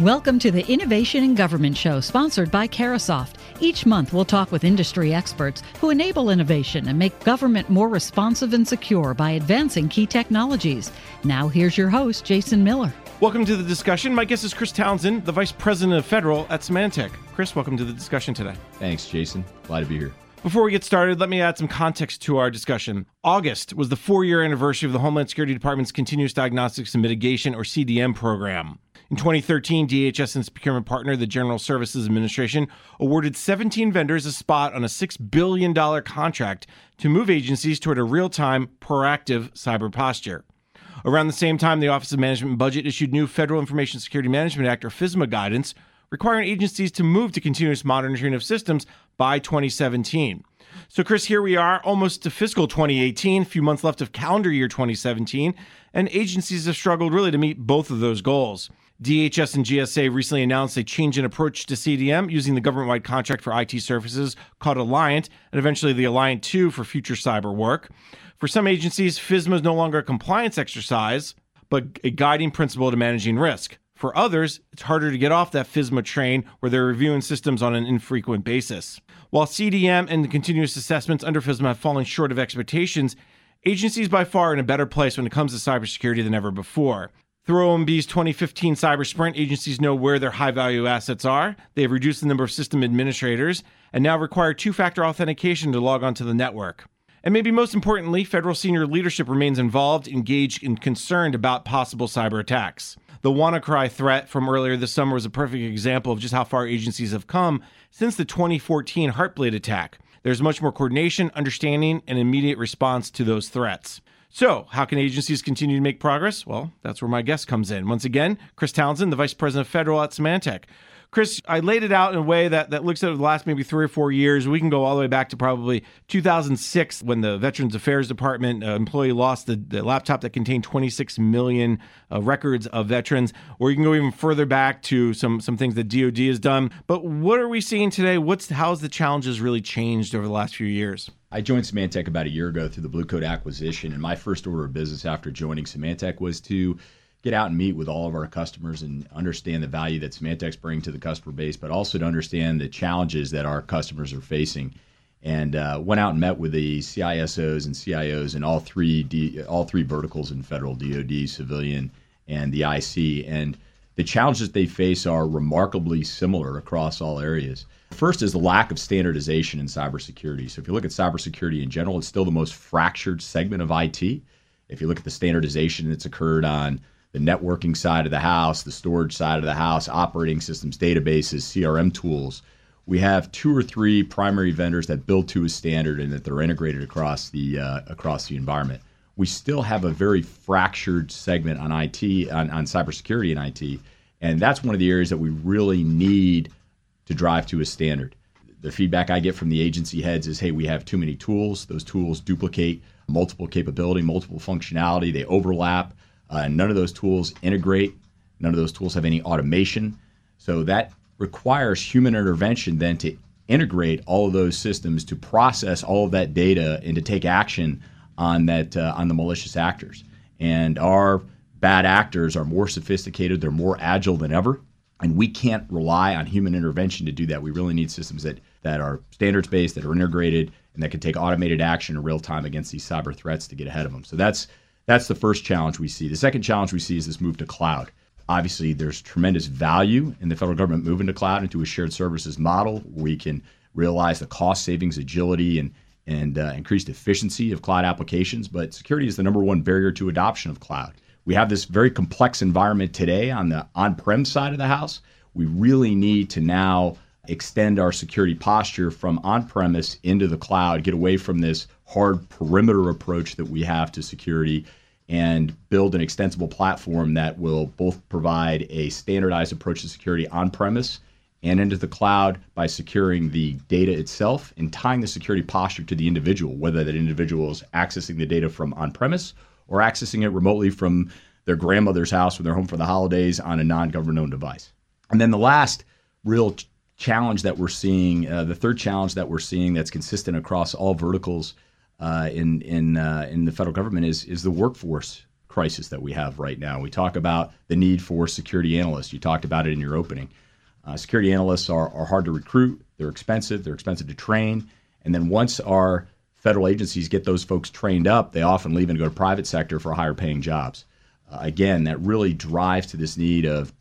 Welcome to the Innovation in Government Show, sponsored by Carahsoft. Each month, we'll talk with industry experts who enable innovation and make government more responsive and secure by advancing key technologies. Now, here's your host, Jason Miller. Welcome to the discussion. My guest is Chris Townsend, the Vice President of Federal at Symantec. Chris, welcome to the discussion today. Thanks, Jason. Glad to be here. Before we get started, let me add some context to our discussion. August was the four year anniversary of the Homeland Security Department's Continuous Diagnostics and Mitigation, or CDM, program. In 2013, DHS and its procurement partner, the General Services Administration, awarded 17 vendors a spot on a $6 billion contract to move agencies toward a real time, proactive cyber posture. Around the same time, the Office of Management and Budget issued new Federal Information Security Management Act, or FISMA, guidance requiring agencies to move to continuous monitoring of systems by 2017. So, Chris, here we are, almost to fiscal 2018, a few months left of calendar year 2017, and agencies have struggled really to meet both of those goals. DHS and GSA recently announced a change in approach to CDM using the government wide contract for IT services called Alliant and eventually the Alliant 2 for future cyber work. For some agencies, FISMA is no longer a compliance exercise, but a guiding principle to managing risk. For others, it's harder to get off that FISMA train where they're reviewing systems on an infrequent basis. While CDM and the continuous assessments under FISMA have fallen short of expectations, agencies by far are in a better place when it comes to cybersecurity than ever before. Through OMB's 2015 Cyber Sprint, agencies know where their high value assets are. They have reduced the number of system administrators and now require two factor authentication to log onto the network. And maybe most importantly, federal senior leadership remains involved, engaged, and concerned about possible cyber attacks. The WannaCry threat from earlier this summer was a perfect example of just how far agencies have come since the 2014 Heartbleed attack. There's much more coordination, understanding, and immediate response to those threats. So, how can agencies continue to make progress? Well, that's where my guest comes in. Once again, Chris Townsend, the Vice President of Federal at Symantec. Chris, I laid it out in a way that, that looks at the last maybe three or four years. We can go all the way back to probably 2006 when the Veterans Affairs Department uh, employee lost the, the, laptop that contained 26 million uh, records of veterans, or you can go even further back to some some things that DoD has done. But what are we seeing today? What's how's the challenges really changed over the last few years? I joined Symantec about a year ago through the Blue Coat acquisition, and my first order of business after joining Symantec was to get out and meet with all of our customers and understand the value that Symantec's bring to the customer base, but also to understand the challenges that our customers are facing. And uh, went out and met with the CISOs and CIOs in all three D, all three verticals in federal DoD, civilian, and the IC. And the challenges they face are remarkably similar across all areas. First is the lack of standardization in cybersecurity. So if you look at cybersecurity in general, it's still the most fractured segment of IT. If you look at the standardization that's occurred on the networking side of the house, the storage side of the house, operating systems, databases, CRM tools. We have two or three primary vendors that build to a standard and that they're integrated across the uh, across the environment. We still have a very fractured segment on IT on, on cybersecurity and IT, and that's one of the areas that we really need to drive to a standard. The feedback I get from the agency heads is, hey, we have too many tools. Those tools duplicate multiple capability, multiple functionality. They overlap. Uh, none of those tools integrate. None of those tools have any automation. So that requires human intervention then to integrate all of those systems to process all of that data and to take action on that uh, on the malicious actors. And our bad actors are more sophisticated. They're more agile than ever. And we can't rely on human intervention to do that. We really need systems that, that are standards based, that are integrated, and that can take automated action in real time against these cyber threats to get ahead of them. So that's that's the first challenge we see. The second challenge we see is this move to cloud. Obviously, there's tremendous value in the federal government moving to cloud into a shared services model we can realize the cost savings, agility, and and uh, increased efficiency of cloud applications. But security is the number one barrier to adoption of cloud. We have this very complex environment today on the on-prem side of the house. We really need to now extend our security posture from on premise into the cloud, get away from this hard perimeter approach that we have to security, and build an extensible platform that will both provide a standardized approach to security on premise and into the cloud by securing the data itself and tying the security posture to the individual, whether that individual is accessing the data from on premise or accessing it remotely from their grandmother's house when they're home for the holidays on a non government owned device. And then the last real challenge that we're seeing, uh, the third challenge that we're seeing that's consistent across all verticals uh, in in uh, in the federal government is is the workforce crisis that we have right now. We talk about the need for security analysts. You talked about it in your opening. Uh, security analysts are, are hard to recruit, they're expensive, they're expensive to train. And then once our federal agencies get those folks trained up, they often leave and go to private sector for higher paying jobs. Uh, again, that really drives to this need of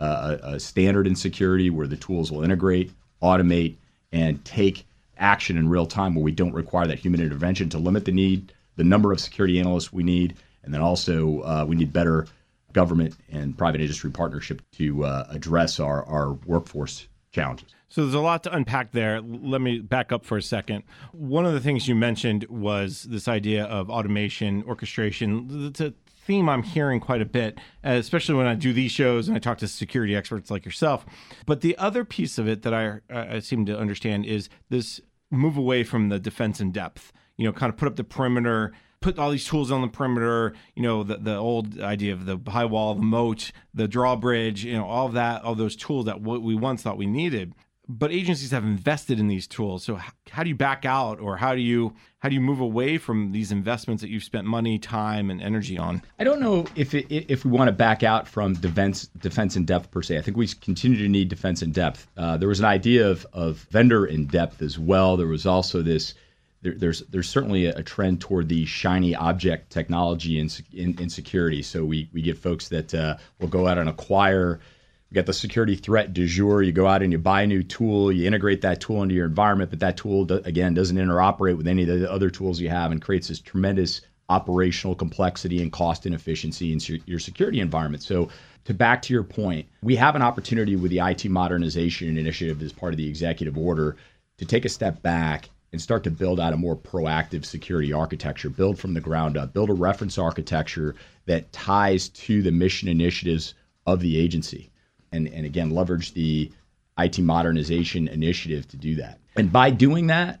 uh, a, a standard in security where the tools will integrate, automate, and take action in real time where we don't require that human intervention to limit the need, the number of security analysts we need, and then also uh, we need better government and private industry partnership to uh, address our, our workforce challenges. So there's a lot to unpack there. Let me back up for a second. One of the things you mentioned was this idea of automation, orchestration. It's a theme I'm hearing quite a bit, especially when I do these shows and I talk to security experts like yourself. But the other piece of it that I, I seem to understand is this move away from the defense in depth. You know, kind of put up the perimeter, put all these tools on the perimeter. You know, the the old idea of the high wall, the moat, the drawbridge. You know, all that, all those tools that what we once thought we needed. But agencies have invested in these tools. So how do you back out, or how do you how do you move away from these investments that you've spent money, time, and energy on? I don't know if it, if we want to back out from defense defense in depth per se. I think we continue to need defense in depth. Uh, there was an idea of of vendor in depth as well. There was also this there, there's there's certainly a, trend toward the shiny object technology in, in, in security. So we we get folks that uh, will go out and acquire. You got the security threat du jour. You go out and you buy a new tool. You integrate that tool into your environment, but that tool again doesn't interoperate with any of the other tools you have, and creates this tremendous operational complexity and cost inefficiency in your security environment. So to back to your point, we have an opportunity with the IT modernization initiative as part of the executive order to take a step back and start to build out a more proactive security architecture, build from the ground up, build a reference architecture that ties to the mission initiatives of the agency. And, and again, leverage the IT modernization initiative to do that. And by doing that,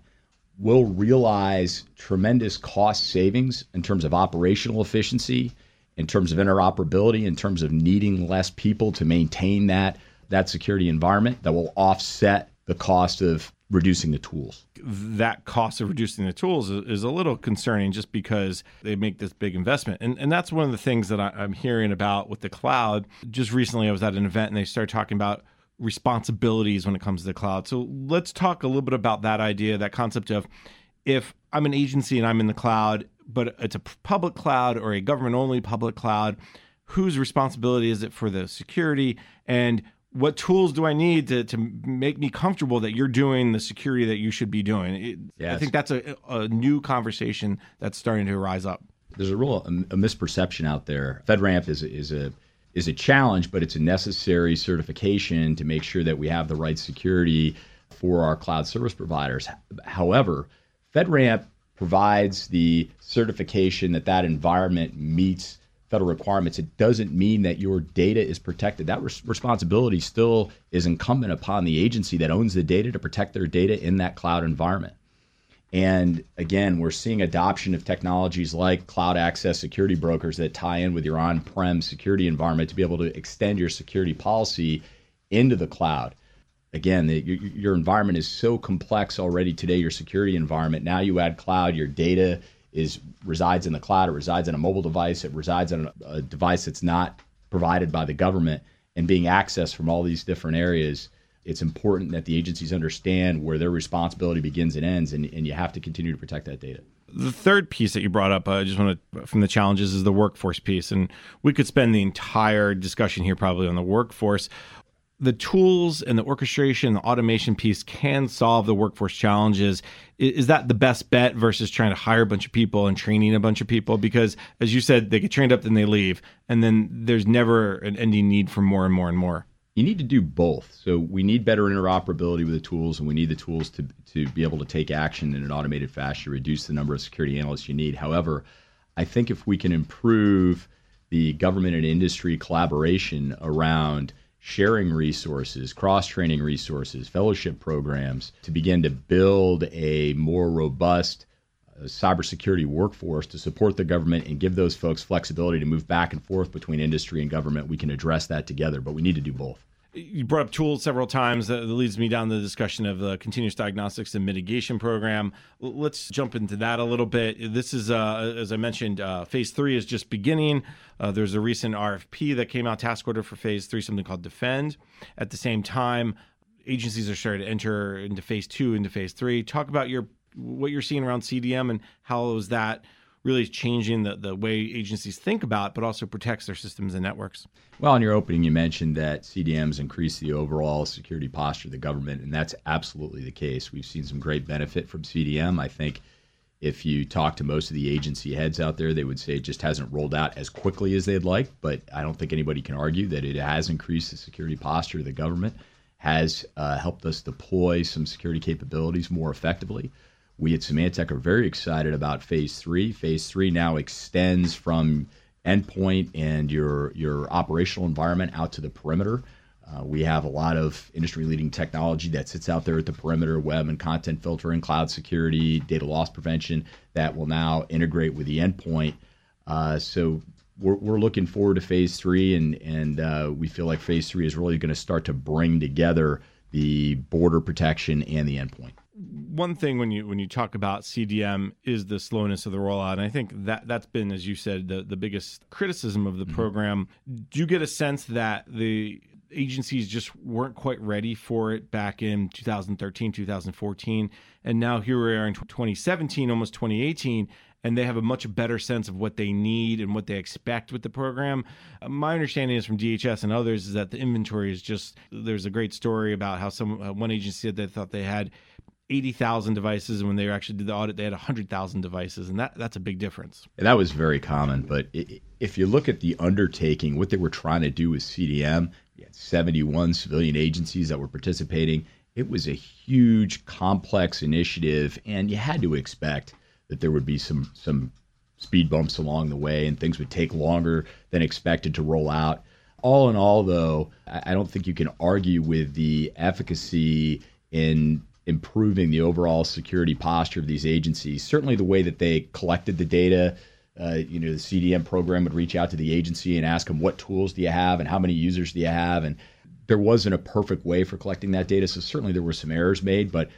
we'll realize tremendous cost savings in terms of operational efficiency, in terms of interoperability, in terms of needing less people to maintain that, that security environment that will offset the cost of reducing the tools. That cost of reducing the tools is, a little concerning just because they make this big investment. And, and that's one of the things that I, I'm hearing about with the cloud. Just recently, I was at an event and they started talking about responsibilities when it comes to the cloud. So let's talk a little bit about that idea, that concept of if I'm an agency and I'm in the cloud, but it's a public cloud or a government only public cloud, whose responsibility is it for the security? And what tools do I need to, to make me comfortable that you're doing the security that you should be doing? It, yes. I think that's a, a new conversation that's starting to rise up. There's a real a, a misperception out there. FedRAMP is is a is a challenge, but it's a necessary certification to make sure that we have the right security for our cloud service providers. However, FedRAMP provides the certification that that environment meets federal requirements, it doesn't mean that your data is protected. That res- responsibility still is incumbent upon the agency that owns the data to protect their data in that cloud environment. And again, we're seeing adoption of technologies like cloud access security brokers that tie in with your on prem security environment to be able to extend your security policy into the cloud. Again, the, your, your environment is so complex already today, your security environment. Now you add cloud, your data is resides in the cloud, it resides in a mobile device, it resides on a, device that's not provided by the government and being accessed from all these different areas it's important that the agencies understand where their responsibility begins and ends, and, and you have to continue to protect that data. The third piece that you brought up, uh, I just want to, from the challenges, is the workforce piece. And we could spend the entire discussion here probably on the workforce the tools and the orchestration, the automation piece can solve the workforce challenges. Is that the best bet versus trying to hire a bunch of people and training a bunch of people? Because as you said, they get trained up, then they leave, and then there's never an ending need for more and more and more. You need to do both. So we need better interoperability with the tools, and we need the tools to to be able to take action in an automated fashion, reduce the number of security analysts you need. However, I think if we can improve the government and industry collaboration around sharing resources, cross training resources, fellowship programs to begin to build a more robust uh, cybersecurity workforce to support the government and give those folks flexibility to move back and forth between industry and government. We can address that together, but we need to do both. You brought up tools several times. That leads me down the discussion of the continuous diagnostics and mitigation program. Let's jump into that a little bit. This is, uh, as I mentioned, uh, phase three is just beginning. Uh, there's a recent RFP that came out, task order for phase three, something called Defend. At the same time, agencies are starting to enter into phase two, into phase three. Talk about your what you're seeing around CDM and how is that really changing the, the way agencies think about, but also protects their systems and networks. Well, in your opening, you mentioned that CDMs increase the overall security posture of the government, and that's absolutely the case. We've seen some great benefit from CDM. I think if you talk to most of the agency heads out there, they would say it just hasn't rolled out as quickly as they'd like. But I don't think anybody can argue that it has increased the security posture of the government, has uh, helped us deploy some security capabilities more effectively. We at Symantec are very excited about phase three. Phase three now extends from endpoint and your your operational environment out to the perimeter. Uh, we have a lot of industry leading technology that sits out there at the perimeter, web and content filtering, cloud security, data loss prevention that will now integrate with the endpoint. Uh, so we're, we're looking forward to phase three, and and uh, we feel like phase three is really going to start to bring together the border protection and the endpoint one thing when you when you talk about CDM is the slowness of the rollout, and I think that that's been, as you said, the the biggest criticism of the mm-hmm. program. Do you get a sense that the agencies just weren't quite ready for it back in 2013, 2014, and now here we are in 2017, almost 2018, and they have a much better sense of what they need and what they expect with the program. Uh, my understanding is from DHS and others is that the inventory is just. There's a great story about how some uh, one agency said they thought they had 80,000 devices, and when they actually did the audit, they had 100,000 devices, and that that's a big difference. And that was very common. But if you look at the undertaking, what they were trying to do with CDM, you had 71 civilian agencies that were participating. It was a huge, complex initiative, and you had to expect that there would be some some speed bumps along the way, and things would take longer than expected to roll out. All in all, though, I don't think you can argue with the efficacy in improving the overall security posture of these agencies. Certainly, the way that they collected the data. Uh, you know, the CDM program would reach out to the agency and ask them what tools do you have and how many users do you have, and there wasn't a perfect way for collecting that data. So certainly there were some errors made, but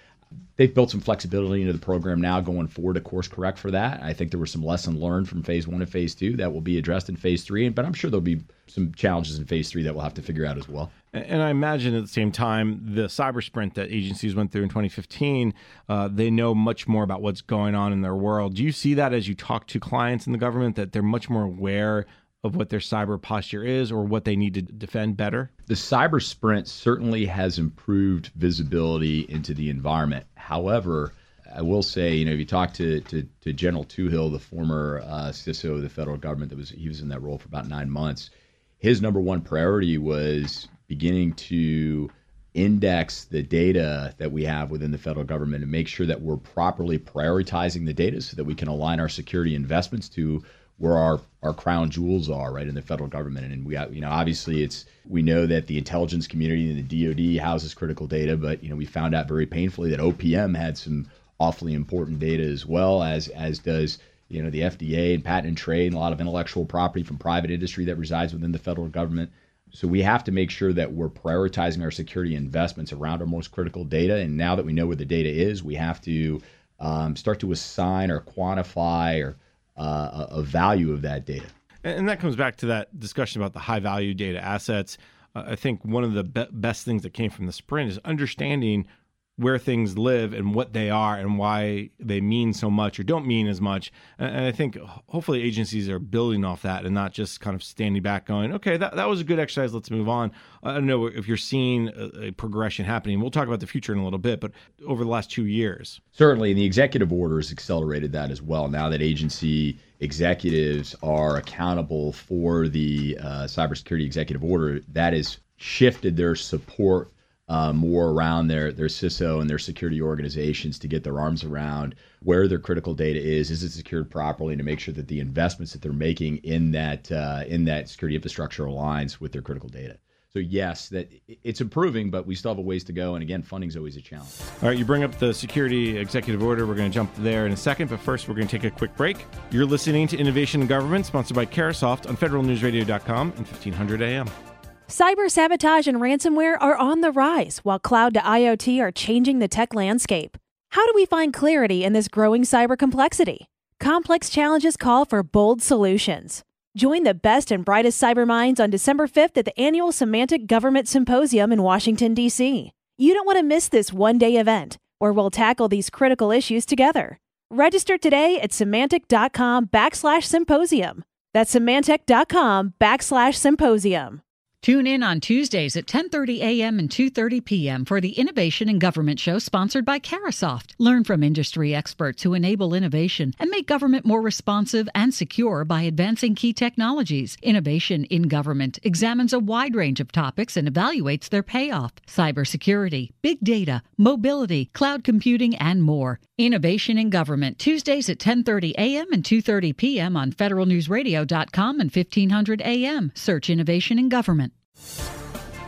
they've built some flexibility into the program now going forward to course correct for that. I think there were some lessons learned from phase one and phase two that will be addressed in phase three, but I'm sure there'll be some challenges in phase three that we'll have to figure out as well. And I imagine at the same time, the cyber sprint that agencies went through in 2015, uh, they know much more about what's going on in their world. Do you see that as you talk to clients in the government that they're much more aware of what their cyber posture is or what they need to defend better? The cyber sprint certainly has improved visibility into the environment. However, I will say, you know, if you talk to, to, to General Touhill, the former uh, CISO of the federal government, that was he was in that role for about nine months. His number one priority was beginning to index the data that we have within the federal government and make sure that we're properly prioritizing the data so that we can align our security investments to where our, our crown jewels are, right, in the federal government. And we, you know, obviously it's, we know that the intelligence community and the DoD houses critical data, but, you know, we found out very painfully that OPM had some awfully important data as well as, as does, you know, the FDA and patent and trade and a lot of intellectual property from private industry that resides within the federal government. So we have to make sure that we're prioritizing our security investments around our most critical data. And now that we know where the data is, we have to um, start to assign or quantify or uh, a value of that data. And that comes back to that discussion about the high value data assets. Uh, I think one of the be- best things that came from the sprint is understanding where things live and what they are and why they mean so much or don't mean as much. And I think hopefully agencies are building off that and not just kind of standing back going, okay, that, that was a good exercise. Let's move on. I don't know if you're seeing a, progression happening. We'll talk about the future in a little bit, but over the last two years. Certainly. And the executive order has accelerated that as well. Now that agency executives are accountable for the uh, cybersecurity executive order, that has shifted their support uh, more around their their CISO and their security organizations to get their arms around where their critical data is, is it secured properly, and to make sure that the investments that they're making in that uh, in that security infrastructure aligns with their critical data. So yes, that it's improving, but we still have a ways to go. And again, funding is always a challenge. All right, you bring up the security executive order. We're going to jump there in a second, but first we're going to take a quick break. You're listening to Innovation in Government, sponsored by Carahsoft on FederalNewsRadio.com and 1500 AM. Cyber sabotage and ransomware are on the rise, while cloud to IoT are changing the tech landscape. How do we find clarity in this growing cyber complexity? Complex challenges call for bold solutions. Join the best and brightest cyber minds on December 5th at the annual Symantec Government Symposium in Washington, D.C. You don't want to miss this one day event where we'll tackle these critical issues together. Register today at Symantec.com backslash symposium. That's Symantec.com backslash symposium. Tune in on Tuesdays at 10:30 a.m. and 2:30 p.m. for the Innovation in Government show sponsored by Carahsoft. Learn from industry experts who enable innovation and make government more responsive and secure by advancing key technologies. Innovation in Government examines a wide range of topics and evaluates their payoff: cybersecurity, big data, mobility, cloud computing, and more. Innovation in Government Tuesdays at 10:30 a.m. and 2:30 p.m. on federalnewsradio.com and 1500 a.m. Search Innovation in Government.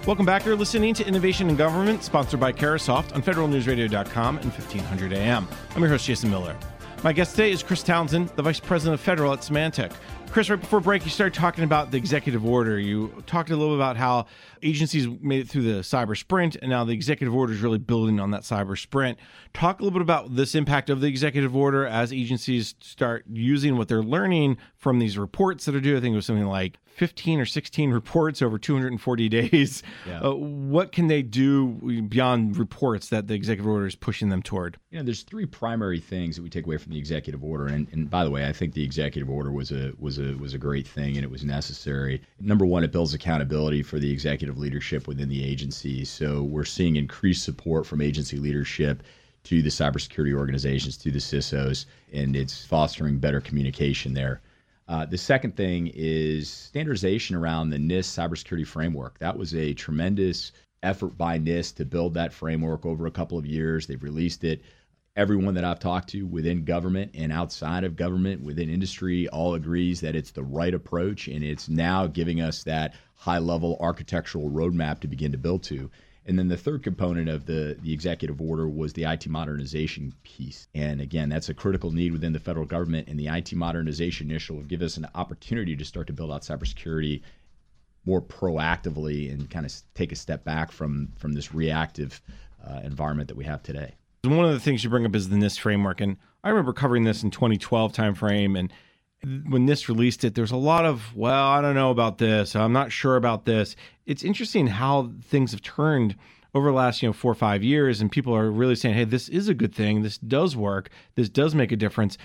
Welcome back. You're listening to Innovation in Government, sponsored by Carahsoft on federalnewsradio.com and 1500 AM. I'm your host, Jason Miller. My guest today is Chris Townsend, the Vice President of Federal at Symantec. Chris, right before break, you started talking about the executive order. You talked a little bit about how agencies made it through the cyber sprint, and now the executive order is really building on that cyber sprint. Talk a little bit about this impact of the executive order as agencies start using what they're learning from these reports that are due. I think it was something like 15 or 16 reports over 240 days. Yeah. Uh, what can they do beyond reports that the executive order is pushing them toward? You know, there's three primary things that we take away from the executive order. And, and by the way, I think the executive order was a was a was a great thing and it was necessary. Number one, it builds accountability for the executive leadership within the agency. So we're seeing increased support from agency leadership to the cybersecurity organizations, to the CISOs, and it's fostering better communication there. Uh, the second thing is standardization around the NIST cybersecurity framework. That was a tremendous effort by NIST to build that framework over a couple of years. They've released it. Everyone that I've talked to within government and outside of government, within industry, all agrees that it's the right approach, and it's now giving us that high level architectural roadmap to begin to build to. And then the third component of the, the executive order was the IT modernization piece. And again, that's a critical need within the federal government. And the IT modernization initiative will give us an opportunity to start to build out cybersecurity more proactively and kind of take a step back from, from this reactive uh, environment that we have today. One of the things you bring up is the NIST framework. And I remember covering this in 2012 timeframe. And when NIST released it, there's a lot of, well, I don't know about this. I'm not sure about this. It's interesting how things have turned over the last, you know, four or five years, and people are really saying, hey, this is a good thing. This does work. This does make a difference.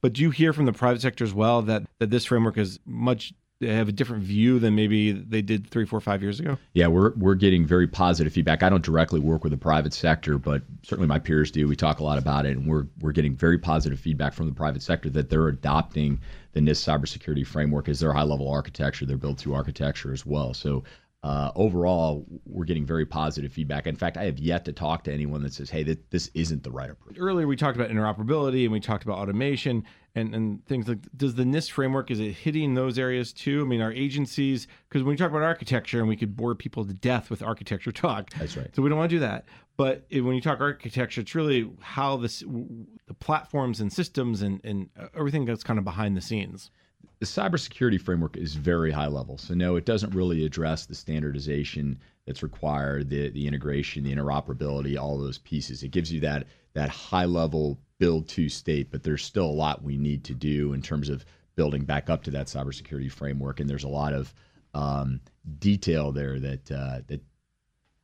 But do you hear from the private sector as well that, that this framework is much have a different view than maybe they did three, four, five years ago? Yeah, we're we're getting very positive feedback. I don't directly work with the private sector, but certainly my peers do. We talk a lot about it, and we're we're getting very positive feedback from the private sector that they're adopting the NIST cybersecurity framework as their high level architecture, their build to architecture as well. So uh, overall, we're getting very positive feedback. In fact, I have yet to talk to anyone that says, "Hey, th- this isn't the right approach." Earlier, we talked about interoperability and we talked about automation and, and things like. Does the NIST framework is it hitting those areas too? I mean, our agencies because when we talk about architecture, and we could bore people to death with architecture talk. That's right. So we don't want to do that. But when you talk architecture, it's really how this the platforms and systems and and uh, everything that's kind of behind the scenes the cybersecurity framework is very high level. So no, it doesn't really address the standardization that's required, the the integration, the interoperability, all those pieces. It gives you that that high level build to state, but there's still a lot we need to do in terms of building back up to that cybersecurity framework. And there's a lot of um, detail there that uh, that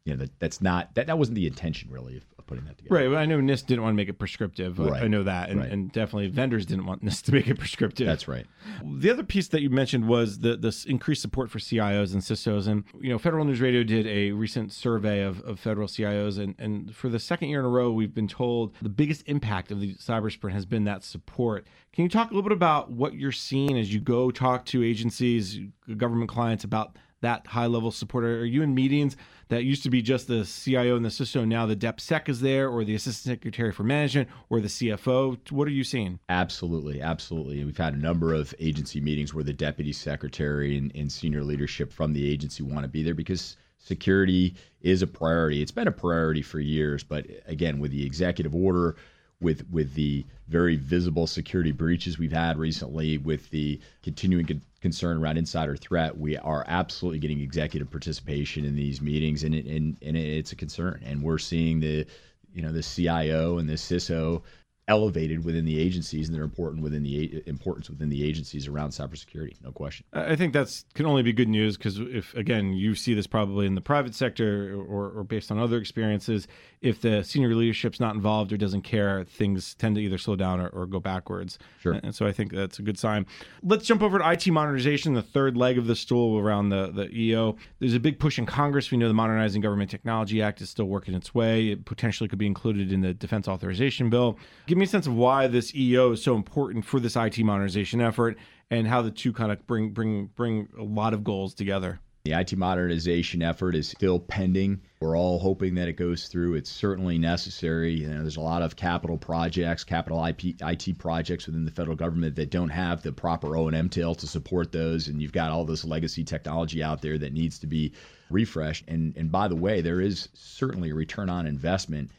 you know that that's not that that wasn't the intention really of, putting that together. Right. Well, I know NIST didn't want to make it prescriptive. Right. I know that, and, right. and definitely vendors didn't want NIST to make it prescriptive. That's right. The other piece that you mentioned was the this increased support for CIOs and CISOs, and you know, Federal News Radio did a recent survey of, of federal CIOs, and and for the second year in a row, we've been told the biggest impact of the cyber sprint has been that support. Can you talk a little bit about what you're seeing as you go talk to agencies, government clients about that high level support? Are you in meetings that used to be just the CIO and the CISO? Now the DepSec is there, or the Assistant Secretary for Management, or the CFO. What are you seeing? Absolutely, absolutely. We've had a number of agency meetings where the Deputy Secretary and, and senior leadership from the agency want to be there because security is a priority. It's been a priority for years, but again, with the executive order, with with the very visible security breaches we've had recently, with the continuing con- concern around insider threat, we are absolutely getting executive participation in these meetings, and it, and, and it's a concern. And we're seeing the you know the CIO and the CISO elevated within the agencies and they're important within the importance within the agencies around cybersecurity. No question. I think that's can only be good news because if again you see this probably in the private sector or, or based on other experiences, if the senior leadership's not involved or doesn't care, things tend to either slow down or, or go backwards. Sure. And so I think that's a good sign. Let's jump over to IT modernization, the third leg of the stool around the the EO. There's a big push in Congress. We know the Modernizing Government Technology Act is still working its way. It potentially could be included in the Defense Authorization Bill. Give me a sense of why this EO is so important for this IT modernization effort and how the two kind of bring bring bring a lot of goals together. The IT modernization effort is still pending. We're all hoping that it goes through. It's certainly necessary. You know, there's a lot of capital projects, capital IP, IT projects within the federal government that don't have the proper O&M tail to support those, and you've got all this legacy technology out there that needs to be refreshed. And and by the way, there is certainly a return on investment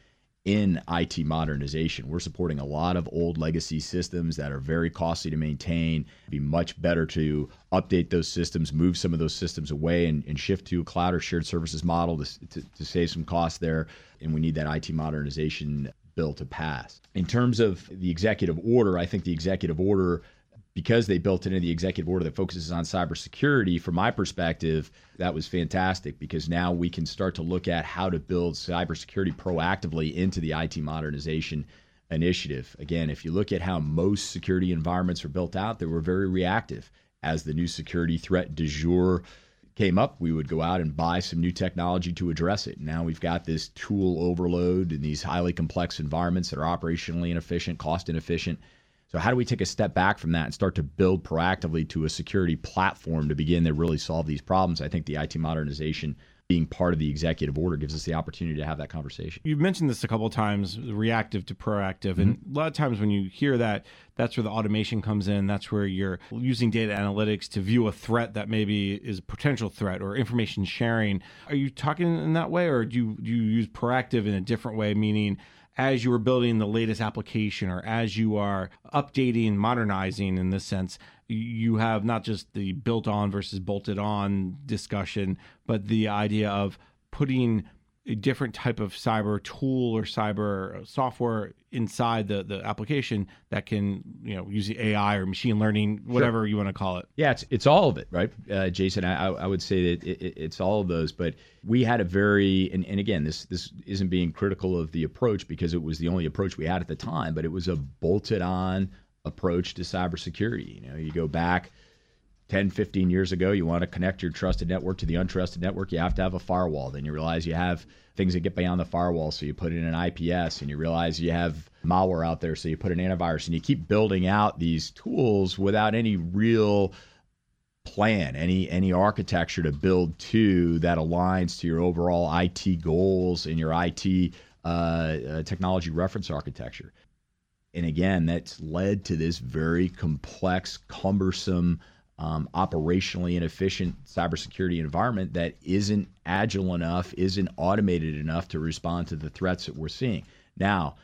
in IT modernization. We're supporting a lot of old legacy systems that are very costly to maintain. It'd be much better to update those systems, move some of those systems away, and, and shift to a cloud or shared services model to, to, to save some costs there. And we need that IT modernization bill to pass. In terms of the executive order, I think the executive order because they built it into the executive order that focuses on cybersecurity, from my perspective, that was fantastic because now we can start to look at how to build cybersecurity proactively into the IT modernization initiative. Again, if you look at how most security environments are built out, they were very reactive. As the new security threat du jour came up, we would go out and buy some new technology to address it. Now we've got this tool overload in these highly complex environments that are operationally inefficient, cost inefficient so, how do we take a step back from that and start to build proactively to a security platform to begin to really solve these problems? I think the IT modernization being part of the executive order gives us the opportunity to have that conversation. You've mentioned this a couple of times, reactive to proactive. Mm-hmm. And a lot of times when you hear that, that's where the automation comes in. That's where you're using data analytics to view a threat that maybe is a potential threat or information sharing. Are you talking in that way or do you, do you use proactive in a different way, meaning as you are building the latest application or as you are updating, modernizing in this sense, you have not just the built on versus bolted on discussion, but the idea of putting a different type of cyber tool or cyber software inside the, the application that can you know use the AI or machine learning whatever sure. you want to call it. Yeah, it's it's all of it, right, uh, Jason? I, I would say that it, it's all of those. But we had a very and, and again this this isn't being critical of the approach because it was the only approach we had at the time, but it was a bolted on approach to cybersecurity. You know, you go back 10, 15 years ago, you want to connect your trusted network to the untrusted network, you have to have a firewall. Then you realize you have things that get beyond the firewall, so you put in an IPS, and you realize you have malware out there, so you put an antivirus, and you keep building out these tools without any real plan, any any architecture to build to that aligns to your overall IT goals and your IT uh, uh, technology reference architecture. And again, that's led to this very complex, cumbersome um, operationally inefficient cybersecurity environment that isn't agile enough, isn't automated enough to respond to the threats that we're seeing. Now,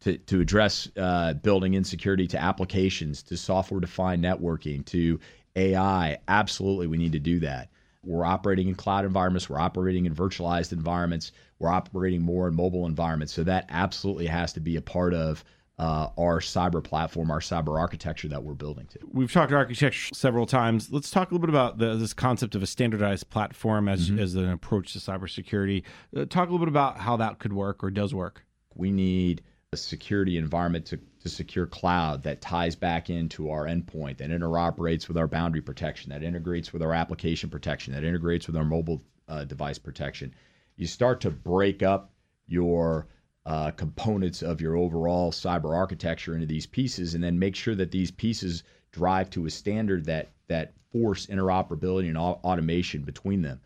to, to address uh, building insecurity to applications, to software defined networking, to AI, absolutely we need to do that. We're operating in cloud environments, we're operating in virtualized environments, we're operating more in mobile environments. So that absolutely has to be a part of uh, our cyber platform, our cyber architecture that we're building to. We've talked architecture several times. Let's talk a little bit about the, this concept of a standardized platform as, mm-hmm. as an approach to cybersecurity. Uh, talk a little bit about how that could work or does work. We need a security environment to, to secure cloud that ties back into our endpoint, that interoperates with our boundary protection, that integrates with our application protection, that integrates with our mobile uh, device protection. You start to break up your uh, components of your overall cyber architecture into these pieces, and then make sure that these pieces drive to a standard that that force interoperability and automation between them.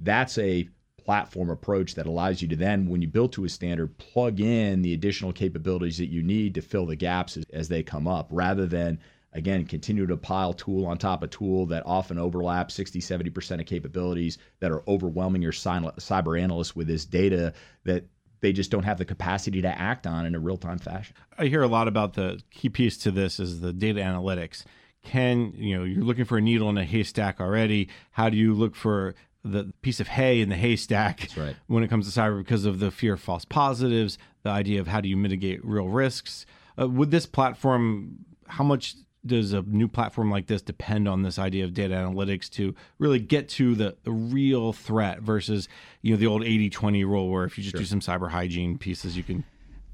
That's a platform approach that allows you to then, when you build to a standard, plug in the additional capabilities that you need to fill the gaps as, as they come up, rather than again continue to pile tool on top of tool that often overlap 60 70% of capabilities that are overwhelming your cyber analysts with this data that they just don't have the capacity to act on in a real time fashion. I hear a lot about the key piece to this is the data analytics. Can you know you're looking for a needle in a haystack already? How do you look for the piece of hay in the haystack right. when it comes to cyber because of the fear of false positives, the idea of how do you mitigate real risks? Uh, would this platform, how much does a new platform like this depend on this idea of data analytics to really get to the, the real threat versus you know the old 80-20 rule where if you just sure. do some cyber hygiene pieces you can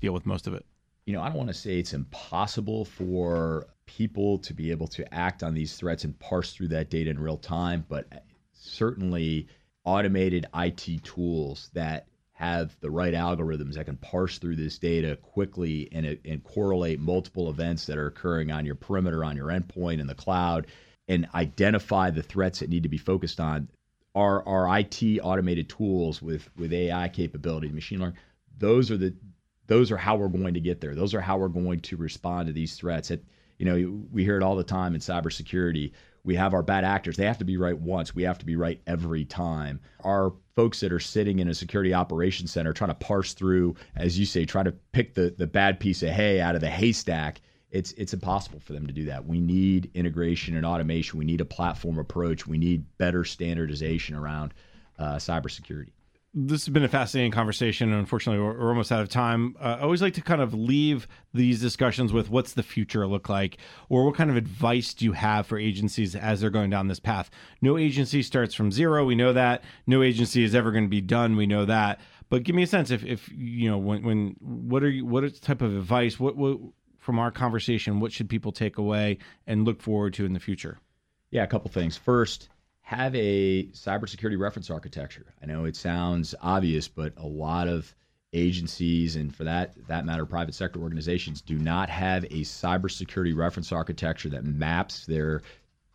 deal with most of it you know i don't want to say it's impossible for people to be able to act on these threats and parse through that data in real time but uh, certainly automated it tools that have the right algorithms that can parse through this data quickly and, and correlate multiple events that are occurring on your perimeter, on your endpoint, in the cloud, and identify the threats that need to be focused on. Our, our IT automated tools with, with AI capability, machine learning, those are the those are how we're going to get there. Those are how we're going to respond to these threats. You know, we hear it all the time in cybersecurity we have our bad actors. They have to be right once. We have to be right every time. Our folks that are sitting in a security operations center trying to parse through, as you say, trying to pick the, the bad piece of hay out of the haystack, it's it's impossible for them to do that. We need integration and automation. We need a platform approach. We need better standardization around uh, cybersecurity this has been a fascinating conversation. And Unfortunately, we're, we're almost out of time. Uh, I always like to kind of leave these discussions with what's the future look like, or what kind of advice do you have for agencies as they're going down this path? No agency starts from zero. We know that. No agency is ever going to be done. We know that. But give me a sense if, if you know, when, when what are you, what type of advice, what, what from our conversation, what should people take away and look forward to in the future? Yeah, a couple things. First, have a cybersecurity reference architecture. I know it sounds obvious, but a lot of agencies and for that that matter private sector organizations do not have a cybersecurity reference architecture that maps their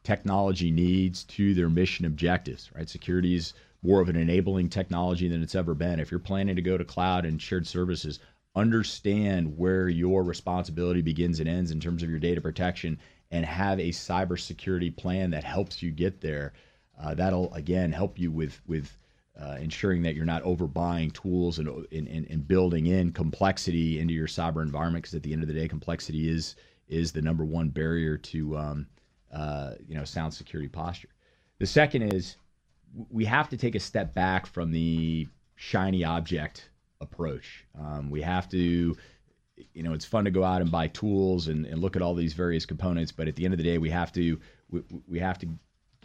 technology needs to their mission objectives, right? Security is more of an enabling technology than it's ever been. If you're planning to go to cloud and shared services, understand where your responsibility begins and ends in terms of your data protection and have a cybersecurity plan that helps you get there. Uh, that'll again help you with with uh, ensuring that you're not overbuying tools and, and, and building in complexity into your cyber environment. Because at the end of the day, complexity is is the number one barrier to um, uh, you know sound security posture. The second is we have to take a step back from the shiny object approach. Um, we have to you know it's fun to go out and buy tools and, and look at all these various components but at the end of the day we have to we, we have to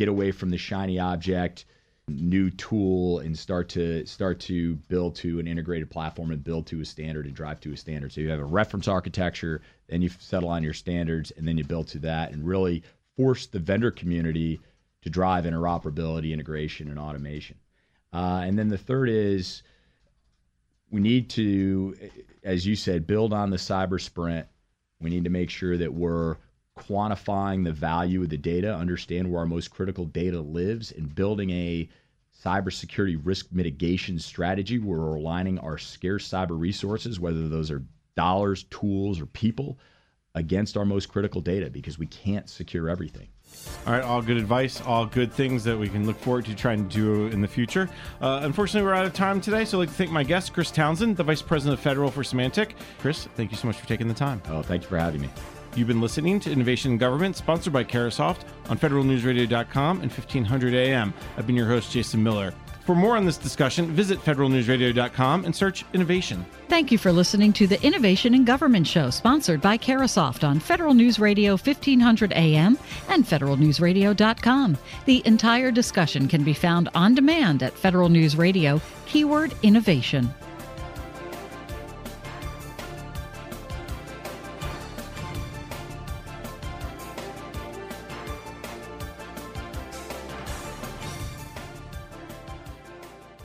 get away from the shiny object new tool and start to start to build to an integrated platform and build to a standard and drive to a standard. So you have a reference architecture, then you settle on your standards, and then you build to that and really force the vendor community to drive interoperability, integration, and automation. Uh, and then the third is we need to, as you said, build on the cyber sprint. We need to make sure that we're quantifying the value of the data, understand where our most critical data lives, and building a cybersecurity risk mitigation strategy where we're aligning our scarce cyber resources, whether those are dollars, tools, or people, against our most critical data because we can't secure everything. All right, all good advice, all good things that we can look forward to trying to do in the future. Uh, unfortunately, we're out of time today, so I'd like to thank my guest, Chris Townsend, the Vice President of Federal for Symantec. Chris, thank you so much for taking the time. Oh, thank you for having me. You've been listening to Innovation in Government, sponsored by Carahsoft on federalnewsradio.com and 1500 AM. I've been your host, Jason Miller. For more on this discussion, visit federalnewsradio.com and search innovation. Thank you for listening to the Innovation in Government show, sponsored by Carahsoft on Federal News Radio 1500 AM and federalnewsradio.com. The entire discussion can be found on demand at Federal News Radio, keyword innovation.